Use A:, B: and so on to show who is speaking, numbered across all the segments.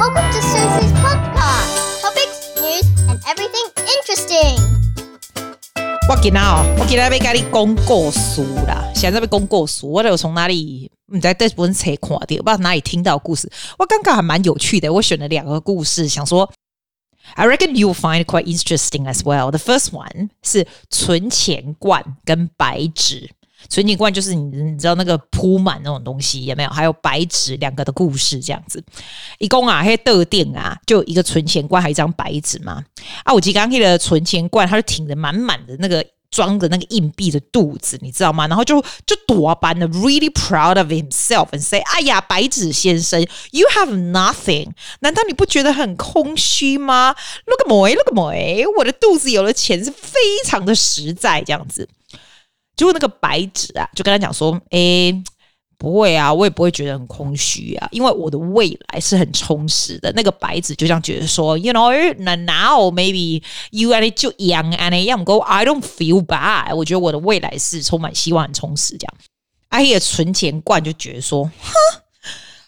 A: Welcome to Susie's podcast. Topics, news, and everything interesting.
B: 我今天哦，我今天要跟你讲故事啦。现在要讲故事，我都有从哪里？你在这本册看到，我不知道哪里听到故事。我刚刚还蛮有趣的，我选了两个故事，想说，I reckon you'll find quite interesting as well. The first one 是存钱罐跟白纸。 存钱罐就是你你知道那个铺满那种东西有没有？还有白纸两个的故事这样子。一共啊，还有特定啊，就一个存钱罐，还有一张白纸嘛。啊，我记刚那个存钱罐，它就挺着满满的那个装着那个硬币的肚子，你知道吗？然后就就多半的 really proud of himself and say，哎呀，白纸先生，you have nothing。难道你不觉得很空虚吗？Look at me，look at me，我的肚子有了钱是非常的实在，这样子。结果那个白纸啊，就跟他讲说：“诶、欸，不会啊，我也不会觉得很空虚啊，因为我的未来是很充实的。”那个白纸就这样觉得说：“You know, now maybe you are too young and young go. I don't feel bad。我觉得我的未来是充满希望、很充实。”这样，阿爷存钱罐就觉得说：“哼，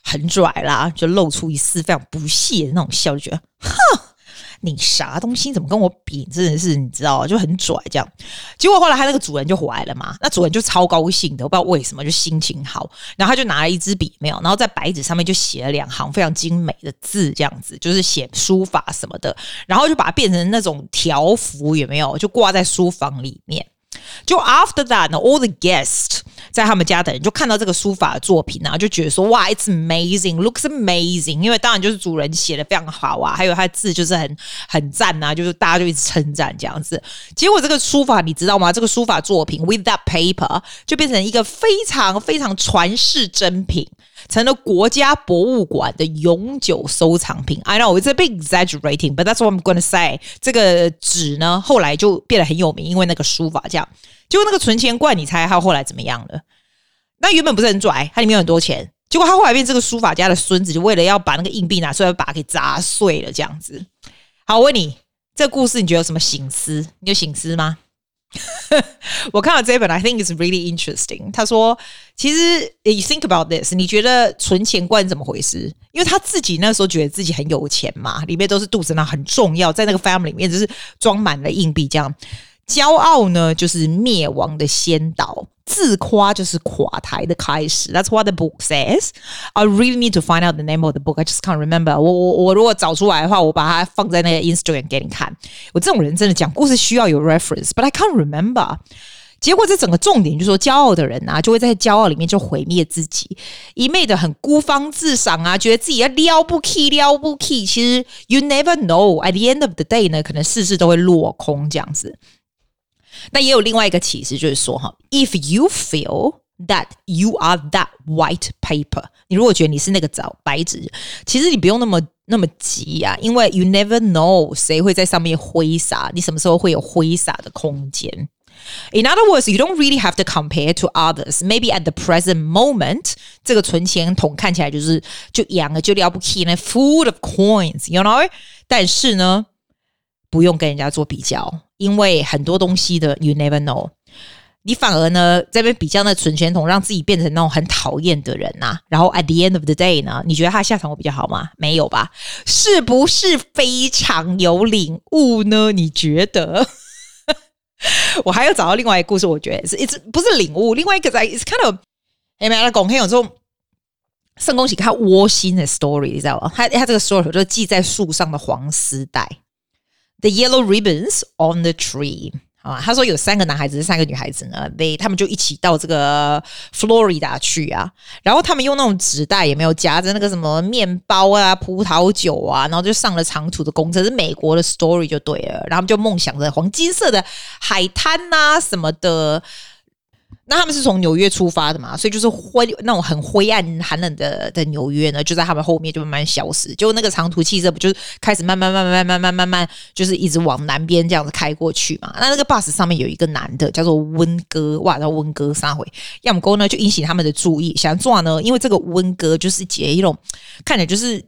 B: 很拽啦，就露出一丝非常不屑的那种笑，就觉得哼。”你啥东西？怎么跟我比？真的是你知道，就很拽这样。结果后来他那个主人就回来了嘛，那主人就超高兴的，我不知道为什么，就心情好。然后他就拿了一支笔，没有，然后在白纸上面就写了两行非常精美的字，这样子就是写书法什么的。然后就把它变成那种条幅，有没有？就挂在书房里面。就 after that 呢，all the guests 在他们家的人就看到这个书法的作品然后就觉得说哇，it's amazing，looks amazing。因为当然就是主人写的非常好啊，还有他的字就是很很赞啊，就是大家就一直称赞这样子。结果这个书法你知道吗？这个书法作品 with that paper 就变成一个非常非常传世珍品。成了国家博物馆的永久收藏品。I know it's a bit exaggerating, but that's what I'm going to say。这个纸呢，后来就变得很有名，因为那个书法家。结果那个存钱罐，你猜他后来怎么样了？那原本不是很拽，它里面有很多钱。结果他后来变这个书法家的孙子，就为了要把那个硬币拿出来，把它给砸碎了，这样子。好，我问你，这故事你觉得有什么醒思？你有醒思吗？我看到这本，I think it's really interesting。他说：“其实，you think about this，你觉得存钱罐怎么回事？因为他自己那时候觉得自己很有钱嘛，里面都是肚子，那很重要，在那个 family 里面就是装满了硬币，这样。”骄傲呢，就是灭亡的先导；自夸就是垮台的开始。That's what the book says. I really need to find out the name of the book. I just can't remember. 我我我如果找出来的话，我把它放在那个 Instagram 给你看。我这种人真的讲故事需要有 reference，but I can't remember。结果这整个重点就是说，骄傲的人啊，就会在骄傲里面就毁灭自己，一昧的很孤芳自赏啊，觉得自己要了不起了不起。其实 you never know at the end of the day 呢，可能事事都会落空这样子。那也有另外一个启示，就是说哈，if you feel that you are that white paper，你如果觉得你是那个早白纸，其实你不用那么那么急啊，因为 you never know 谁会在上面挥洒，你什么时候会有挥洒的空间。In other words, you don't really have to compare to others. Maybe at the present moment，这个存钱筒看起来就是就洋了，就了不起呢，full of coins，you know？但是呢，不用跟人家做比较。 因为很多东西的，you never know，你反而呢这边比较那存钱筒，让自己变成那种很讨厌的人呐、然后 at the end of the day 呢，你觉得他下场会比较好吗？没有吧？是不是非常有领悟呢？你觉得？我还要找到另外一个故事，我觉得是，it's 不是领悟，另外一个在，it's kind of，哎，没来讲，很有这种圣恭喜看窝心的 story，你知道吗？他他这个 story 就是系在树上的黄丝带。The yellow ribbons on the tree 啊，他说有三个男孩子，三个女孩子呢，they 他们就一起到这个 Florida 去啊，然后他们用那种纸袋也没有夹着那个什么面包啊、葡萄酒啊，然后就上了长途的公车，是美国的 story 就对了，然后就梦想着黄金色的海滩呐、什么的。那他们是从纽约出发的嘛，所以就是灰那种很灰暗寒冷的的纽约呢，就在他们后面就慢慢消失。结果那个长途汽车不就是开始慢慢慢慢慢慢慢慢，就是一直往南边这样子开过去嘛？那那个 bus 上面有一个男的叫做温哥，哇，叫温哥三回，要么沟呢就引起他们的注意，想做呢，因为这个温哥就是结一种看起来就是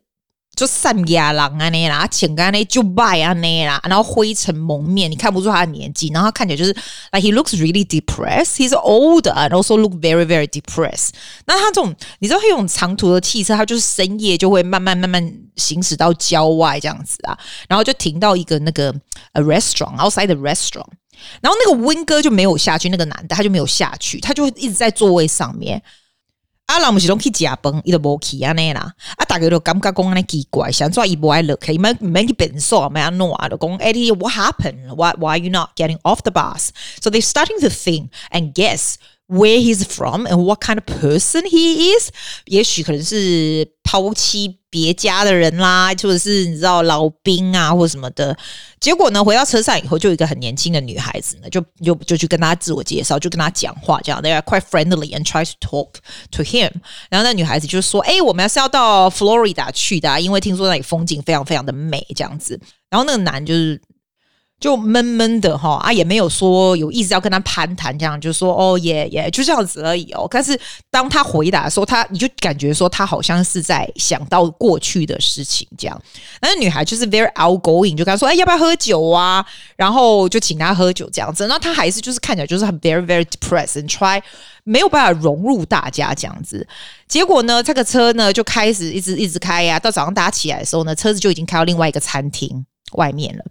B: 就散牙狼啊那啦，请干那就败啊那啦，然后灰尘蒙面，你看不出他的年纪，然后他看起来就是，like he looks really depressed. He's old, and also look very very depressed. 那他这种，你知道他用长途的汽车，他就是深夜就会慢慢慢慢行驶到郊外这样子啊，然后就停到一个那个 a restaurant outside the restaurant，然后那个温哥就没有下去，那个男的他就没有下去，他就一直在座位上面。啊，人不是拢去食饭，伊都无去安尼啦。啊，大家都感觉讲安尼奇怪，想做伊无爱落去，伊免免去变数，免安怎啊？就讲诶，what happened? Why why you not getting off the bus? So they starting to think and guess. Where he's from and what kind of person he is？也许可能是 抛弃别家的人啦，或者是你知道老兵啊，或者什么的。结果呢，回到车上以后，就有一个很年轻的女孩子呢，就就就去跟他自我介绍，就跟他讲话，这样 they are quite friendly and try to talk to him。然后那女孩子就说：“哎，我们要是要到 Florida 去的啊，因为听说那里风景非常非常的美，这样子。”然后那个男就是。就闷闷的哈啊，也没有说有意思要跟他攀谈，这样就说哦也也就这样子而已哦。但是当他回答的时候，他你就感觉说他好像是在想到过去的事情这样。那女孩就是 very outgoing，就跟他说哎要不要喝酒啊？然后就请他喝酒这样子。那他还是就是看起来就是很 very very depressed and try 没有办法融入大家这样子。结果呢，这个车呢就开始一直一直开呀、到早上大家起来的时候呢，车子就已经开到另外一个餐厅外面了。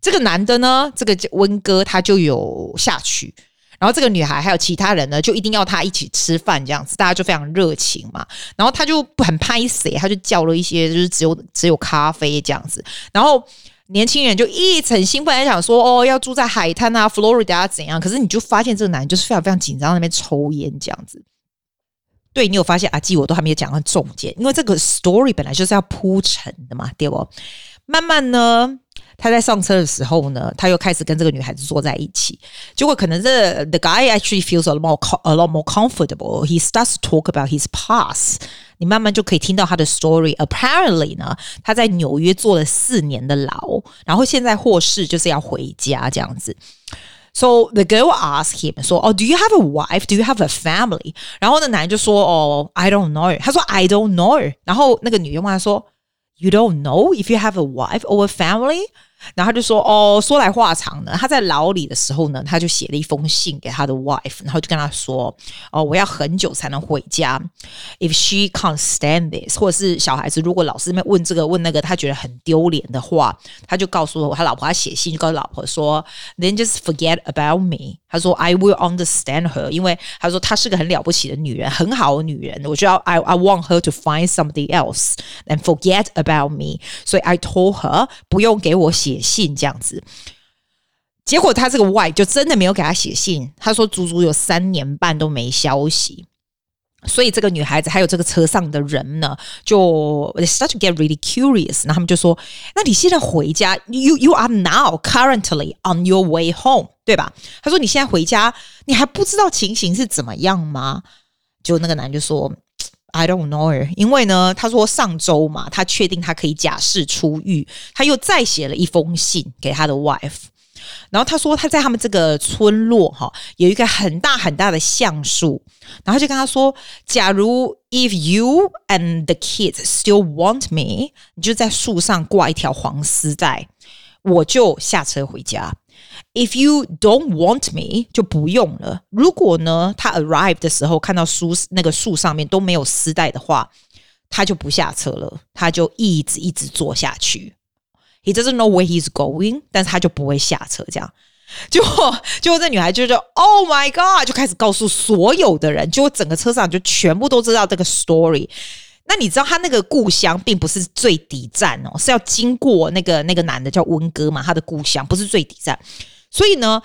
B: 这个男的呢，这个温哥他就有下去，然后这个女孩还有其他人呢，就一定要他一起吃饭这样子，大家就非常热情嘛。然后他就很拍谢，他就叫了一些，就是只有只有咖啡这样子。然后年轻人就一直很兴奋在想说，哦，要住在海滩啊，Florida 怎样？可是你就发现这个男人就是非常非常紧张，那边抽烟这样子。对，你有发现阿基我都还没有讲到重点，因为这个 story 本来就是要铺陈的嘛，对不？慢慢呢。他在上车的时候呢，他又开始跟这个女孩子坐在一起。结果可能这 the guy actually feels a lot more a lot more comfortable. He starts to talk about his past. 你慢慢就可以听到他的 story. Apparently 呢，他在纽约坐了四年的牢，然后现在获释就是要回家这样子。So the girl asked him 说：“Oh, do you have a wife? Do you have a family?” 然后那男人就说：“哦、oh, I don't know。”他说：“I don't know。”然后那个女人问他说：“You don't know if you have a wife or a family?” 然后他就说：“哦，说来话长呢。他在牢里的时候呢，他就写了一封信给他的 wife，然后就跟他说：‘哦，我要很久才能回家。’If she can't stand this，或者是小孩子如果老是在问这个问那个，他觉得很丢脸的话，他就告诉我他老婆，他写信就告诉老婆说：‘Then just forget about me。’他说：‘I will understand her，因为他说她是个很了不起的女人，很好的女人。我就要 I I want her to find somebody else and forget about me。所以 I told her 不用给我写。”写信这样子，结果他这个 wife 就真的没有给他写信。他说足足有三年半都没消息， 所以这个女孩子还有这个车上的人呢，就 they start to get really curious。那他们就说：“那你现在回家，you you are now currently on your way home，对吧？”他说：“你现在回家，你还不知道情形是怎么样吗？”就那个男就说。I don't know，因为呢，他说上周嘛，他确定他可以假释出狱，他又再写了一封信给他的 wife，然后他说他在他们这个村落哈有一个很大很大的橡树，然后就跟他说，假如 if you and the kids still want me，你就在树上挂一条黄丝带，我就下车回家。If you don't want me，就不用了。如果呢，他 arrive 的时候看到树那个树上面都没有丝带的话，他就不下车了，他就一直一直坐下去。He doesn't know where he's going，但是他就不会下车。这样，就就这女孩就说：“Oh my god！” 就开始告诉所有的人，就整个车上就全部都知道这个 story。那你知道他那个故乡并不是最底站哦，是要经过那个那个男的叫温哥嘛，他的故乡不是最底站。所以呢，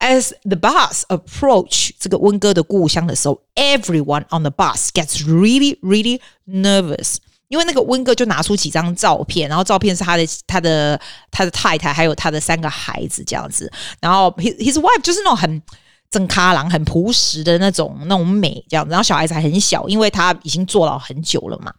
B: as the bus approach 这个温哥的故乡的时候，everyone on the bus gets really, really nervous， 因为那个温哥就拿出几张照片，然后照片是他的、他的、他的太太，还有他的三个孩子这样子，然后 his his wife 就是那种很正咖郎、很朴实的那种那种美这样子，然后小孩子还很小，因为他已经坐牢很久了嘛。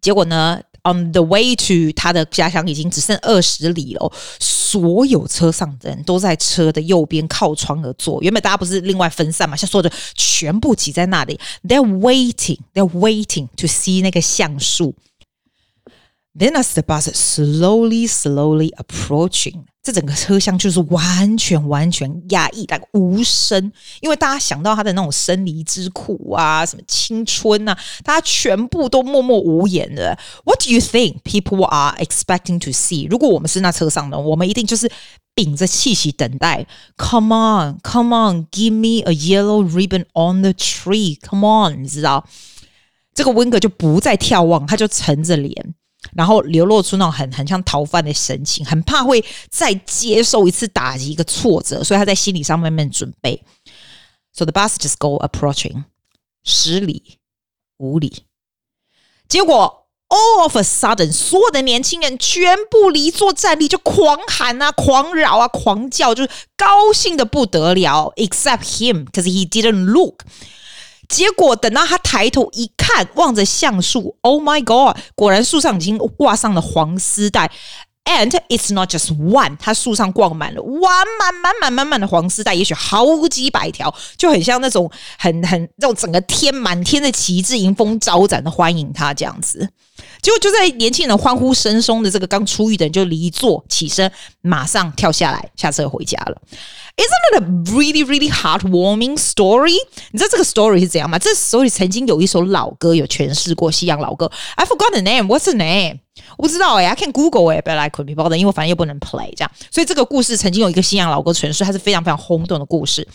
B: 结果呢？On the way to 他的家乡已经只剩二十里了，所有车上的人都在车的右边靠窗而坐。原本大家不是另外分散嘛，像说的全部挤在那里。They're waiting, they're waiting to see 那个橡树。Then as the bus slowly, slowly approaching，这整个车厢就是完全完全压抑，但无声，因为大家想到他的那种生离之苦啊，什么青春啊，大家全部都默默无言的。What do you think people are expecting to see？如果我们是那车上的，我们一定就是屏着气息等待。Come on, come on, give me a yellow ribbon on the tree. Come on，你知道，这个温格就不再眺望，他就沉着脸。然后流露出那种很很像逃犯的神情，很怕会再接受一次打击，一个挫折，所以他在心理上慢慢准备。So the bus just go approaching，十里、五里，结果 all of a sudden，所有的年轻人全部离座站立，就狂喊啊、狂扰啊、狂叫，就是高兴的不得了，except him，because he didn't look。结果等到他抬头一看，望着橡树，Oh my God！果然树上已经挂上了黄丝带，and it's not just one，他树上挂满了完满满满满满的黄丝带，也许好几百条，就很像那种很很那种整个天满天的旗帜迎风招展的欢迎他这样子。结果就在年轻人欢呼声中的这个刚出狱的人就离座起身，马上跳下来下车回家了。Isn't it a really, really heartwarming story？你知道这个 story 是怎样吗？这所以曾经有一首老歌有诠释过西洋老歌。I forgot the name. What's the name？我不知道哎、，I can Google 哎，but I couldn't be bothered，因为反正又不能 play 这样。所以这个故事曾经有一个西洋老歌诠释，它是非常非常轰动的故事。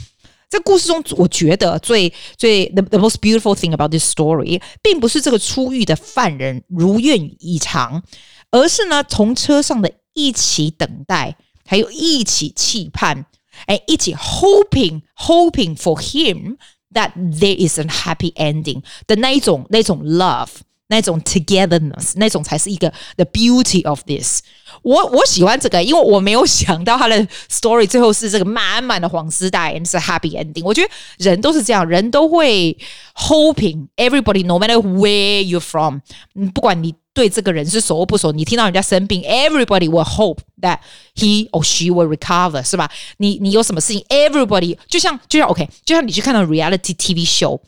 B: 这故事中，我觉得最最 the the most beautiful thing about this story，并不是这个出狱的犯人如愿以偿，而是呢，从车上的一起等待，还有一起期盼。哎，一起 hoping hoping for him that there is a happy ending 的那一种那一种 love 那种 togetherness 那种才是一个 the beauty of this。我我喜欢这个，因为我没有想到他的 story 最后是这个满满的黄丝带，and 是 happy ending。我觉得人都是这样，人都会 hoping everybody no matter where you're from，不管你。对这个人是熟或不熟，你听到人家生病，everybody will hope that he or she will recover，是吧？你你有什么事情，everybody 就像就像 OK，就像你去看到 reality TV show。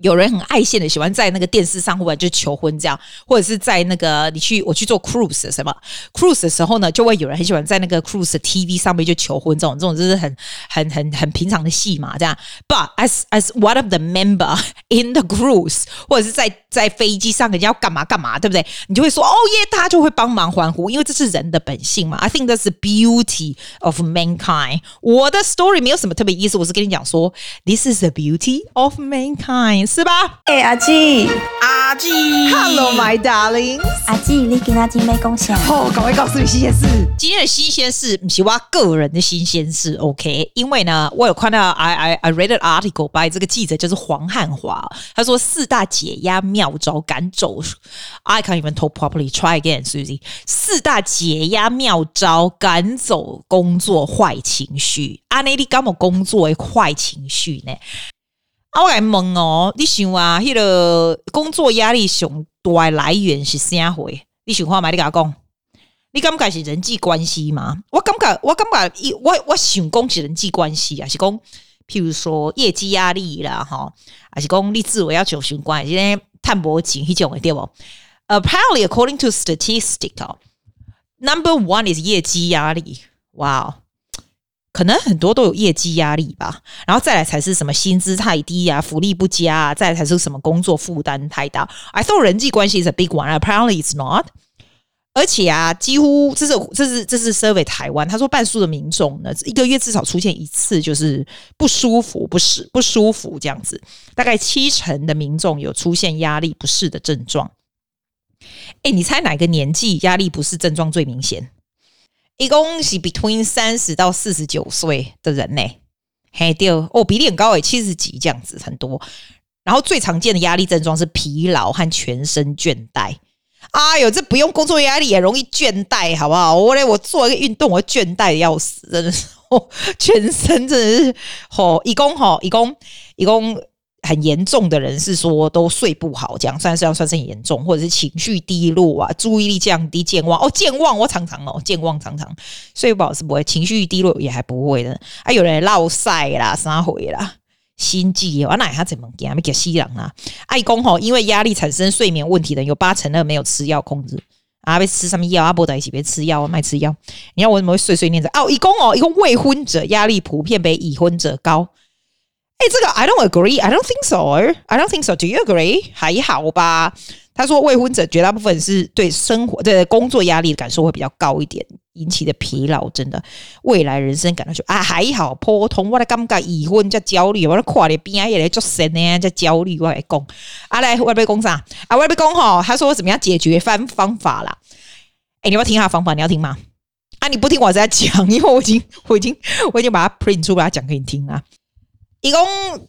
B: 有人很爱现的，喜欢在那个电视上或者就求婚这样，或者是在那个你去我去做 cruise 什么 cruise 的时候呢，就会有人很喜欢在那个 cruise TV 上面就求婚，这种这种就是很很很很平常的戏嘛，这样。But as as one of the member in the cruise，或者是在在飞机上人家要干嘛干嘛，对不对？你就会说哦耶，大家就会帮忙欢呼，因为这是人的本性嘛。I think that's the beauty of mankind。我的 story 没有什么特别意思，我是跟你讲说，this is the beauty of mankind。是吧？
C: 哎、欸，阿基，
B: 阿基，Hello my darling，
C: 阿基，你今天没贡献
B: 哦，赶快告诉你新鲜事。今天的新鲜事不是我个人的新鲜事，OK？因为呢，我有看到 I I I read an article by 这个记者就是黄汉华，他说四大解压妙招赶走，I can't even talk properly. Try again, Susie。四大解压妙招赶走工作坏情绪。阿内利干嘛工作的坏情绪呢？啊，我来问哦，你想啊，迄个工作压力上大来源是啥货？你想看嘛？你甲我讲，你感觉是人际关系吗？我感觉，我感觉，我我想讲是人际关系啊，是讲，譬如说业绩压力啦，哈，还是讲你自我要求相关，今天探薄钱迄种的对无？Apparently, according to statistics, number one is 业绩压力。哇哦！可能很多都有业绩压力吧，然后再来才是什么薪资太低啊，福利不佳啊，再来才是什么工作负担太大。I thought 人际关系 is a big one, apparently it's not。而且啊，几乎这是这是这是 survey 台湾，他说半数的民众呢，一个月至少出现一次就是不舒服、不适、不舒服这样子。大概七成的民众有出现压力不适的症状。哎，你猜哪个年纪压力不适症状最明显？一共是 between 三十到四十九岁的人呢，嘿，对哦，比例很高诶，七十几这样子很多。然后最常见的压力症状是疲劳和全身倦怠。哎呦，这不用工作压力也容易倦怠，好不好？我嘞，我做一个运动，我倦怠的要死，真的是，哦，全身真的是，吼，一共吼，一共一共。很严重的人是说都睡不好，这样算是要算是很严重，或者是情绪低落啊，注意力降低，健忘哦，健忘我常常哦，健忘常常睡不好是不会，情绪低落也还不会的啊。有人落晒啦，啥回啦，心悸，我哪他怎么讲？没给吸氧啊？爱公吼，因为压力产生睡眠问题的有八成的没有吃药控制，啊，被吃什么药啊？不得一起别吃药，卖吃药。你看我怎么会碎碎念着？哦，一共哦，一共未婚者压力普遍比已婚者高。哎，这个 I don't agree. I don't think so. I don't think so. Do you agree? 还好吧。他说未婚者绝大部分是对生活、对工作压力的感受会比较高一点，引起的疲劳真的未来人生感到就啊还好普通。我的感觉已婚叫焦虑，我的跨的边也来做神呢叫焦虑。我来讲，啊来我要讲啥？啊我要讲哈，他说怎么样解决方方法啦？哎，你要听他方法，你要听吗？啊你不听我在讲，因为我已经我已经我已经把它 print 出来讲给你听啊。一共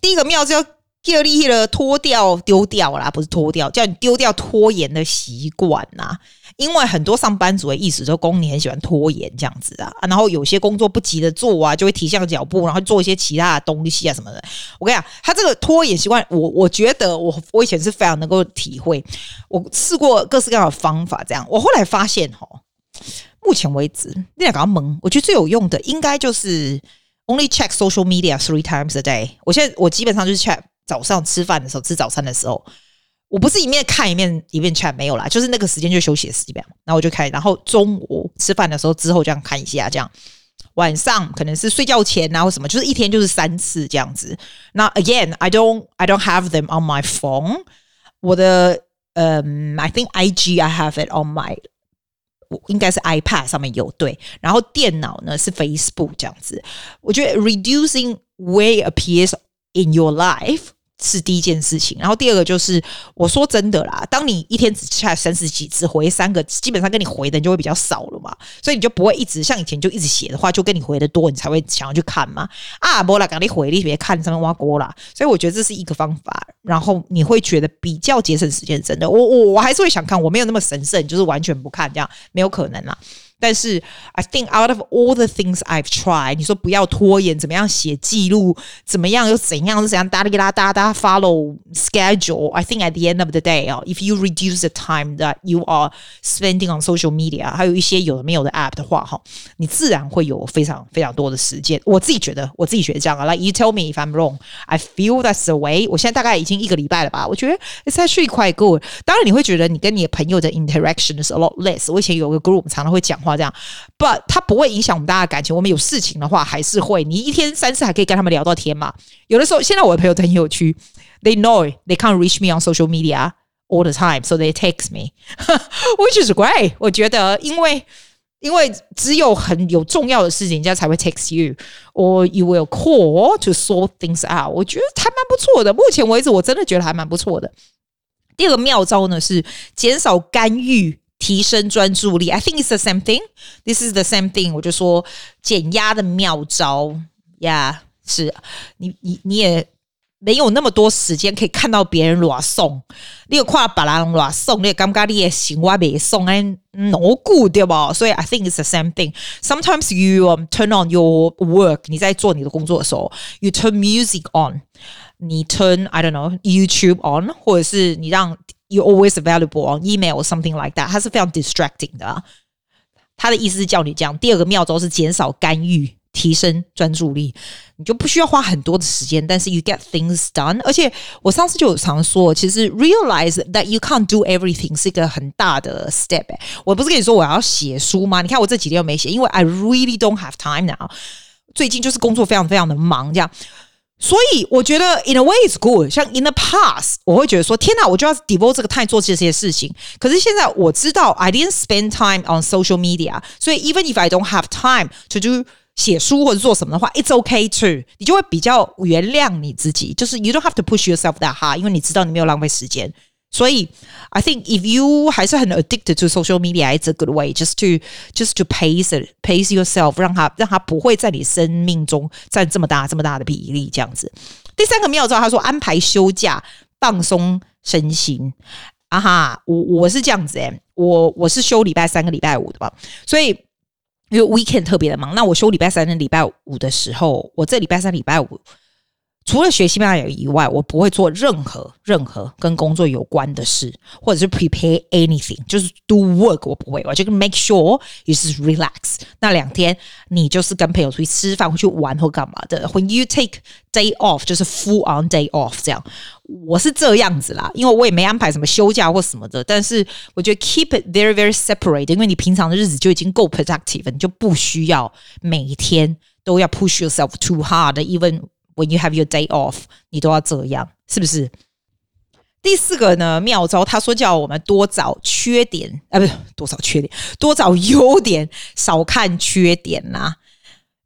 B: 第一个妙招。叫你了脱掉丢掉啦，不是脱掉，叫你丢掉拖延的习惯呐。因为很多上班族的意思，说工你很喜欢拖延这样子啊，然后有些工作不急着做啊，就会提下脚步，然后做一些其他的东西啊什么的。我跟你讲，他这个拖延习惯，我我觉得我我以前是非常能够体会。我试过各式各样的方法，这样我后来发现哈，目前为止那两个蒙，我觉得最有用的应该就是 only check social media three times a day。我现在我基本上就是 check。早上吃饭的时候，吃早餐的时候，我不是一面看一面一面 chat 没有啦，就是那个时间就休息的时间，然后我就开，然后中午吃饭的时候之后这样看一下，这样晚上可能是睡觉前啊或什么，就是一天就是三次这样子。那 again I don't I don't have them on my phone，我的嗯、um, I think IG I have it on my 应该是 iPad 上面有对，然后电脑呢是 Facebook 这样子。我觉得 reducing way appears in your life。是第一件事情，然后第二个就是我说真的啦，当你一天只下三十几次，回三个，基本上跟你回的人就会比较少了嘛，所以你就不会一直像以前就一直写的话，就跟你回的多，你才会想要去看嘛。啊，不啦，赶紧回，你别看上面挖锅啦。所以我觉得这是一个方法，然后你会觉得比较节省时间，真的。我我我还是会想看，我没有那么神圣，就是完全不看这样，没有可能啦。但是，I think out of all the things I've tried，你说不要拖延，怎么样写记录，怎么样又怎样，是怎样哒哩啦哒哒 follow schedule。I think at the end of the day 啊，if you reduce the time that you are spending on social media，还有一些有的没有的 app 的话，哈，你自然会有非常非常多的时间。我自己觉得，我自己觉得这样啊。Like you tell me if I'm wrong，I feel that's the way。我现在大概已经一个礼拜了吧，我觉得 it's actually quite good。当然，你会觉得你跟你的朋友的 interaction is a lot less。我以前有个 group 常常会讲话。 这样，but 它不会影响我们大家的感情。我们有事情的话，还是会。你一天三次还可以跟他们聊到天嘛？有的时候，现在我的朋友都很有趣，they know they can't reach me on social media all the time, so they text me, which is great。我觉得，因为因为只有很有重要的事情，人家才会 text you，or you will call to sort things out。我觉得还蛮不错的。目前为止，我真的觉得还蛮不错的。第二个妙招呢是减少干预。 提升专注力，I think it's the same thing. This is the same thing. 我就说减压的妙招呀，yeah, 是你你你也没有那么多时间可以看到别人乱送，你有看别人乱送，你也感觉你也行我没送哎，no good 对吧？所以 I think it's the same thing. Sometimes you、um, turn on your work，你在做你的工作的时候，you turn music on，你 turn I don't know YouTube on，或者是你让。 You always available on email or something like that，它是非常 distracting 的啊。他的意思是叫你这样。第二个妙招是减少干预，提升专注力。你就不需要花很多的时间，但是 you get things done。而且我上次就有常说，其实 realize that you can't do everything 是一个很大的 step。我不是跟你说我要写书吗？你看我这几天又没写，因为 I really don't have time now。最近就是工作非常非常的忙，这样。 所以我觉得，in a way is good。像 in the past，我会觉得说，天哪，我就要 devote 这个 time 做这些事情。可是现在我知道，I didn't spend time on social media。所以 even if I don't have time to do 写书或者做什么的话，it's okay too。你就会比较原谅你自己，就是 you don't have to push yourself that hard，因为你知道你没有浪费时间。所以，I think if you 还是很 addicted to social media, it's a good way just to just to pace pace yourself，让它让它不会在你生命中占这么大这么大的比例。这样子，第三个妙招，他说安排休假放松身心。啊哈，我我是这样子诶、我我是休礼拜三个礼拜五的吧，所以因为 weekend 特别的忙，那我休礼拜三跟礼拜五的时候，我这礼拜三礼拜五。除了学西班牙语以外，我不会做任何任何跟工作有关的事，或者是 prepare anything，就是 do work，我不会。我就 make sure you just relax。那两天你就是跟朋友出去吃饭，或去玩或干嘛的。When you take day off，就是 full on day off，这样我是这样子啦，因为我也没安排什么休假或什么的。但是我觉得 keep it very very separate，因为你平常的日子就已经够 productive，你就不需要每天都要 push yourself too hard，even。When you have your day off，你都要这样，是不是？第四个呢，妙招，他说叫我们多找缺点，啊，不是多找缺点，多找优点，少看缺点呐、啊。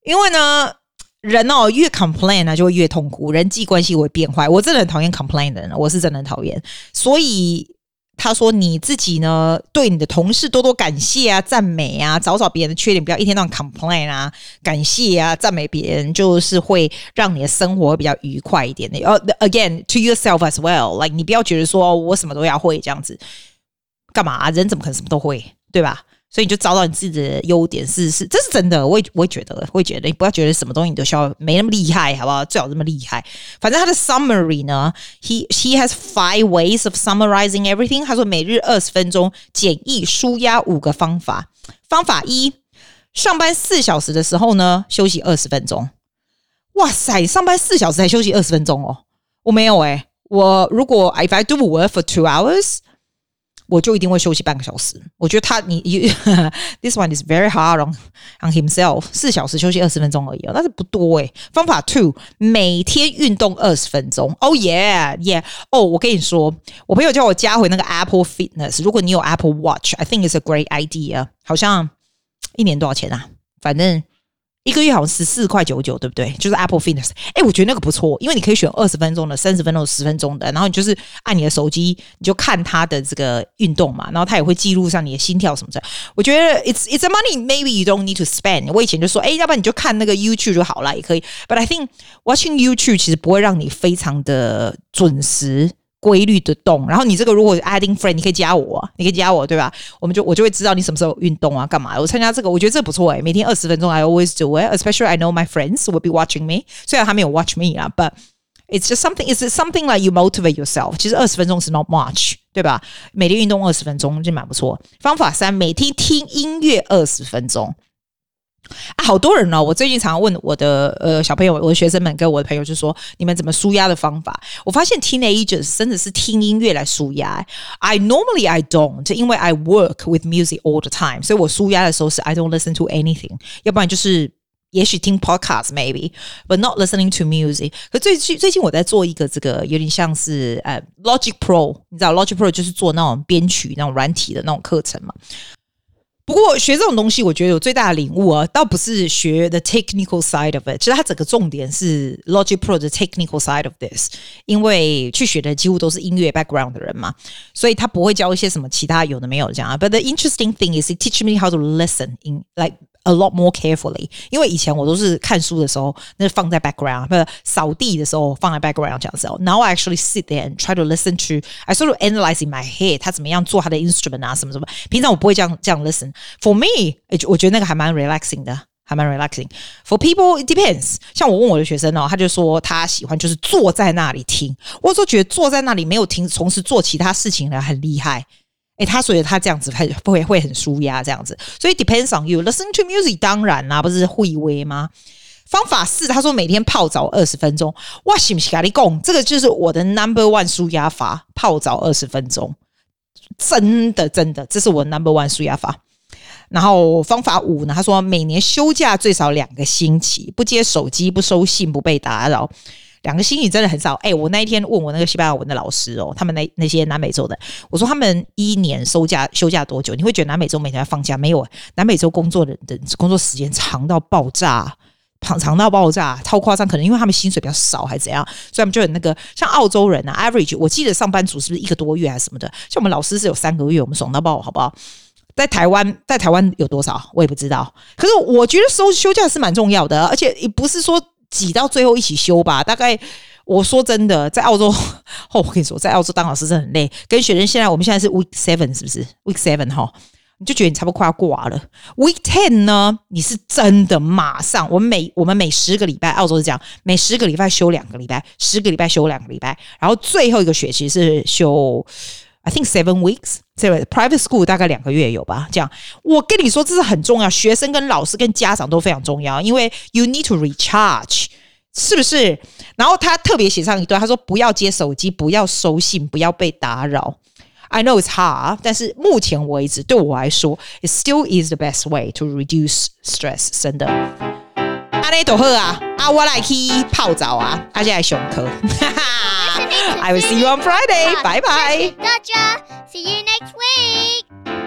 B: 因为呢，人哦越 complain 呢，就会越痛苦，人际关系会变坏。我真的很讨厌 complain 的人，我是真的很讨厌，所以。他说：“你自己呢，对你的同事多多感谢啊，赞美啊，找找别人的缺点，不要一天到晚 complain 啊，感谢啊，赞美别人，就是会让你的生活比较愉快一点的。呃、，again to yourself as well，like 你不要觉得说我什么都要会这样子，干嘛？人怎么可能什么都会，对吧？”所以你就找到你自己的优点，是是，这是真的。我也我也觉得，我也觉得，你不要觉得什么东西你都需要没那么厉害，好不好？最好这么厉害。反正他的 summary 呢，he he has five ways of summarizing everything。他说每日二十分钟，简易舒压五个方法。方法一，上班四小时的时候呢，休息二十分钟。哇塞，上班四小时才休息二十分钟哦？我没有诶、我如果 if I do work for two hours。我就一定会休息半个小时。我觉得他你，you this one is very hard on on himself。四小时休息二十分钟而已，但是不多诶。方法 two，每天运动二十分钟。Oh yeah yeah。哦，我跟你说，我朋友叫我加回那个 Apple Fitness。如果你有 Apple Watch，I think it's a great idea。好像一年多少钱啊？反正。一个月好像十四块九九，对不对？就是 Apple Fitness。哎，我觉得那个不错，因为你可以选二十分钟的、三十分钟、十分钟的，然后你就是按你的手机，你就看它的这个运动嘛，然后它也会记录上你的心跳什么的。我觉得 it's it's a money maybe you don't need to spend。我以前就说，哎，要不然你就看那个 YouTube 就好了，也可以。But I think watching YouTube 其实不会让你非常的准时。规律的动，然后你这个如果 adding friend，你可以加我，你可以加我，对吧？我们就我就会知道你什么时候运动啊，干嘛？我参加这个，我觉得这不错诶，每天二十分钟，I always do it. Especially I know my friends will be watching me，虽然他没有 watch me 啊，but it's just something. It's something like you motivate yourself。其实二十分钟是 not much，对吧？每天运动二十分钟就蛮不错。方法三，每天听音乐二十分钟。啊，好多人呢、哦！我最近常问我的呃小朋友、我的学生们跟我的朋友，就说你们怎么舒压的方法？我发现 teenagers 真的是听音乐来舒压。I normally I don't，因为 I work with music all the time，所以我舒压的时候是 I don't listen to anything，要不然就是也许听 podcast maybe，but not listening to music。可最近最近我在做一个这个有点像是呃 Logic Pro，你知道 Logic Pro 就是做那种编曲那种软体的那种课程嘛。不过学这种东西，我觉得有最大的领悟啊，倒不是学 the technical side of it，其实它整个重点是 Logic Pro 的 technical side of this，因为去学的几乎都是音乐 background 的人嘛，所以他不会教一些什么其他有的没有这样啊。But the interesting thing is it teach me how to listen in like a lot more carefully，因为以前我都是看书的时候，那放在 background，不是扫地的时候放在 background 这样子哦。Now I actually sit there and try to listen to, I sort of analyze in my head，他怎么样做他的 instrument 啊，什么什么。平常我不会这样这样 listen。For me，我觉得那个还蛮 relaxing 的，还蛮 relaxing。For people it depends。像我问我的学生哦，他就说他喜欢就是坐在那里听，我说觉得坐在那里没有听，同时做其他事情的很厉害。 诶，他所以他这样子会会会很舒压这样子，所以 depends on you listen to music 当然啦，不是会微吗？方法四，他说每天泡澡二十分钟，哇，行不行？咖喱贡，这个就是我的 number one 舒压法，泡澡二十分钟，真的真的，这是我 number one 舒压法。然后方法五呢，他说每年休假最少两个星期，不接手机，不收信，不被打扰。两个星期真的很少，哎，我那一天问我那个西班牙文的老师哦，他们那那些南美洲的，我说他们一年收假休假多久？你会觉得南美洲每天要放假？没有，南美洲工作的的工作时间长到爆炸，长长到爆炸，超夸张。可能因为他们薪水比较少，还是怎样，所以他们就有那个像澳洲人啊，average，我记得上班族是不是一个多月还是什么的？像我们老师是有三个月，我们爽到爆，好不好？在台湾，在台湾有多少？我也不知道。可是我觉得收休假是蛮重要的，而且也不是说。挤到最后一起休吧，大概我说真的，在澳洲，我跟你说，在澳洲当老师真的很累。跟学生现在，我们现在是 week seven，是不是 week seven 哈？你就觉得你差不多快要挂了。week ten 呢，你是真的马上，我们每我们每十个礼拜，澳洲是这样，每十个礼拜休两个礼拜，十个礼拜休两个礼拜，然后最后一个学期是休。I think seven weeks，这个 private school 大概两个月有吧。这样，我跟你说，这是很重要，学生跟老师跟家长都非常重要，因为 you need to recharge，是不是？然后他特别写上一段，他说不要接手机，不要收信，不要被打扰。I know it's hard，但是目前为止对我来说，it still is the best way to reduce stress。真的，阿内多喝啊，阿瓦来去泡澡啊，而且还
A: 熊科。
B: I will see you on Friday. Bye bye.
A: Gotcha. See you next week.